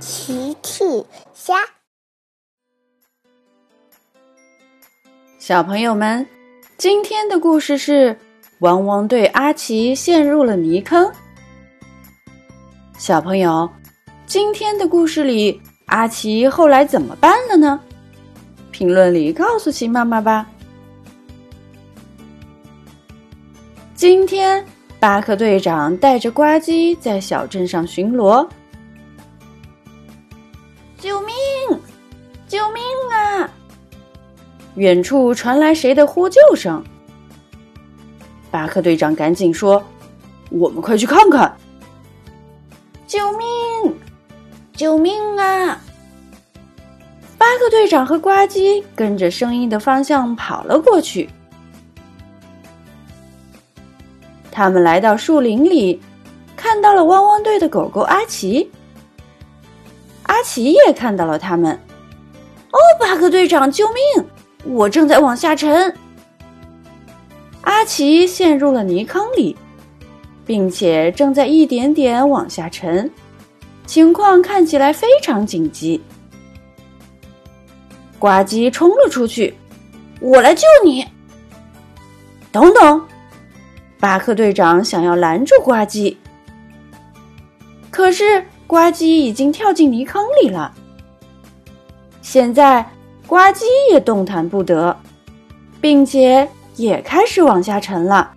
奇趣虾，小朋友们，今天的故事是汪汪队阿奇陷入了泥坑。小朋友，今天的故事里，阿奇后来怎么办了呢？评论里告诉奇妈妈吧。今天，巴克队长带着呱唧在小镇上巡逻。远处传来谁的呼救声？巴克队长赶紧说：“我们快去看看！”救命！救命啊！巴克队长和呱唧跟着声音的方向跑了过去。他们来到树林里，看到了汪汪队的狗狗阿奇。阿奇也看到了他们。哦，巴克队长，救命！我正在往下沉。阿奇陷入了泥坑里，并且正在一点点往下沉，情况看起来非常紧急。呱唧冲了出去，我来救你。等等，巴克队长想要拦住呱唧，可是。呱唧已经跳进泥坑里了，现在呱唧也动弹不得，并且也开始往下沉了。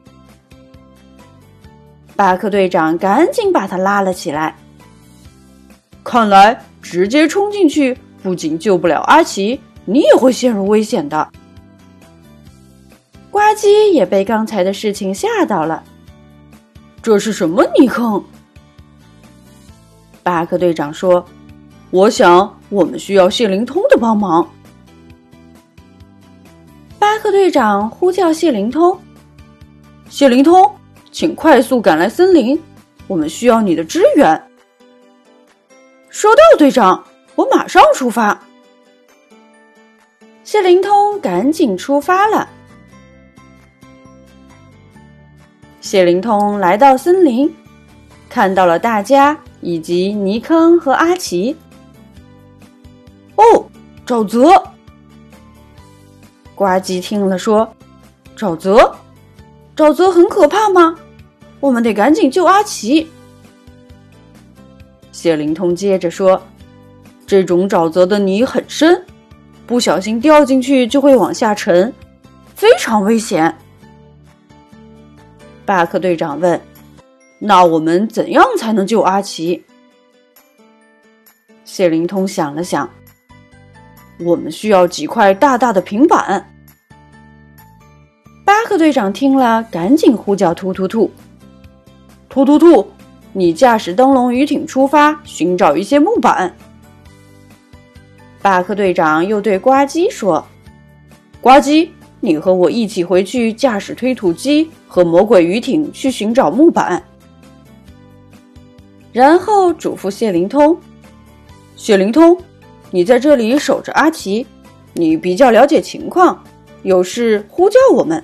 巴克队长赶紧把他拉了起来。看来直接冲进去不仅救不了阿奇，你也会陷入危险的。呱唧也被刚才的事情吓到了，这是什么泥坑？巴克队长说：“我想我们需要谢灵通的帮忙。”巴克队长呼叫谢灵通：“谢灵通，请快速赶来森林，我们需要你的支援。”收到，队长，我马上出发。谢灵通赶紧出发了。谢灵通来到森林，看到了大家。以及泥坑和阿奇。哦，沼泽！呱唧听了说：“沼泽，沼泽很可怕吗？我们得赶紧救阿奇。”谢灵通接着说：“这种沼泽的泥很深，不小心掉进去就会往下沉，非常危险。”巴克队长问。那我们怎样才能救阿奇？谢灵通想了想，我们需要几块大大的平板。巴克队长听了，赶紧呼叫突突兔：“突突兔，你驾驶灯笼鱼艇出发，寻找一些木板。”巴克队长又对呱唧说：“呱唧，你和我一起回去驾驶推土机和魔鬼鱼艇去寻找木板。”然后嘱咐谢灵通：“谢灵通，你在这里守着阿奇，你比较了解情况，有事呼叫我们。”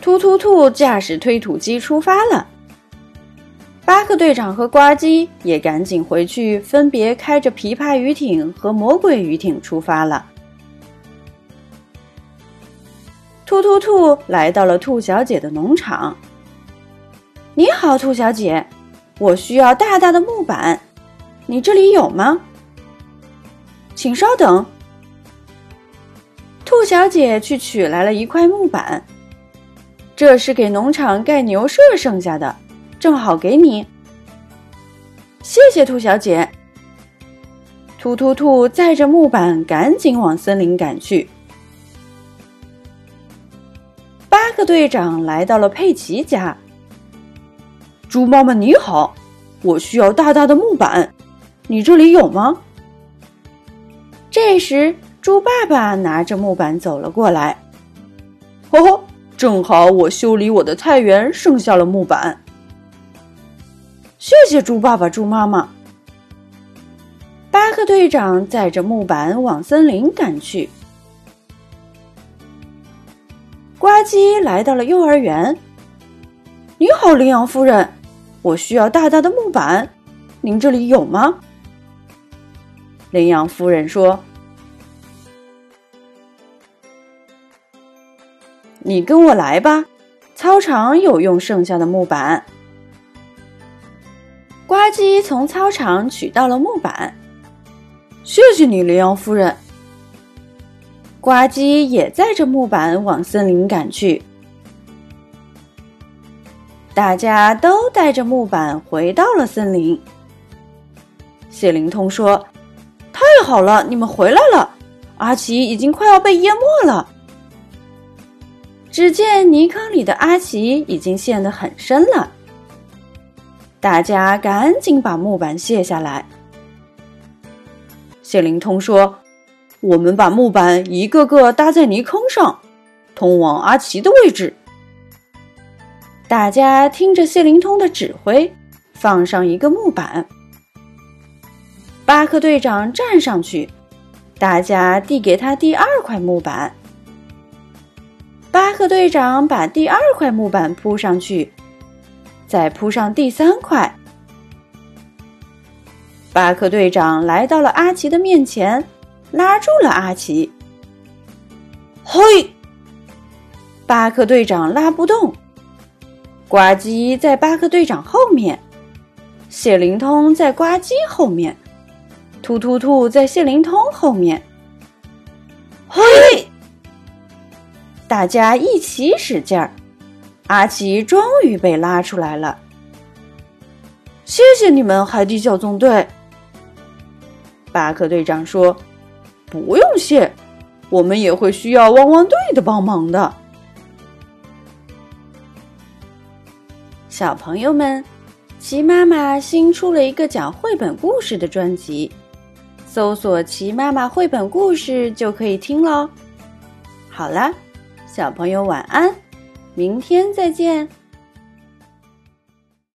突突兔驾驶推土机出发了，巴克队长和呱唧也赶紧回去，分别开着琵琶鱼艇和魔鬼鱼艇出发了。突突兔来到了兔小姐的农场。“你好，兔小姐。”我需要大大的木板，你这里有吗？请稍等。兔小姐去取来了一块木板，这是给农场盖牛舍剩下的，正好给你。谢谢兔小姐。突突兔载着木板赶紧往森林赶去。八个队长来到了佩奇家。猪妈妈你好，我需要大大的木板，你这里有吗？这时，猪爸爸拿着木板走了过来。呵呵，正好我修理我的菜园剩下了木板。谢谢猪爸爸、猪妈妈。巴克队长载着木板往森林赶去。呱唧来到了幼儿园。你好，羚羊夫人。我需要大大的木板，您这里有吗？”羚羊夫人说：“你跟我来吧，操场有用剩下的木板。”呱唧从操场取到了木板。谢谢你，羚羊夫人。呱唧也载着木板往森林赶去。大家都带着木板回到了森林。谢灵通说：“太好了，你们回来了！阿奇已经快要被淹没了。”只见泥坑里的阿奇已经陷得很深了。大家赶紧把木板卸下来。谢灵通说。我们把木板一个个搭在泥坑上，通往阿奇的位置。大家听着谢灵通的指挥，放上一个木板。巴克队长站上去，大家递给他第二块木板。巴克队长把第二块木板铺上去，再铺上第三块。巴克队长来到了阿奇的面前。拉住了阿奇。嘿，巴克队长拉不动。呱唧在巴克队长后面，谢灵通在呱唧后面，突突兔在谢灵通后面。嘿，大家一起使劲儿，阿奇终于被拉出来了。谢谢你们，海底小纵队。巴克队长说。不用谢，我们也会需要汪汪队的帮忙的。小朋友们，奇妈妈新出了一个讲绘本故事的专辑，搜索“奇妈妈绘本故事”就可以听喽。好了，小朋友晚安，明天再见。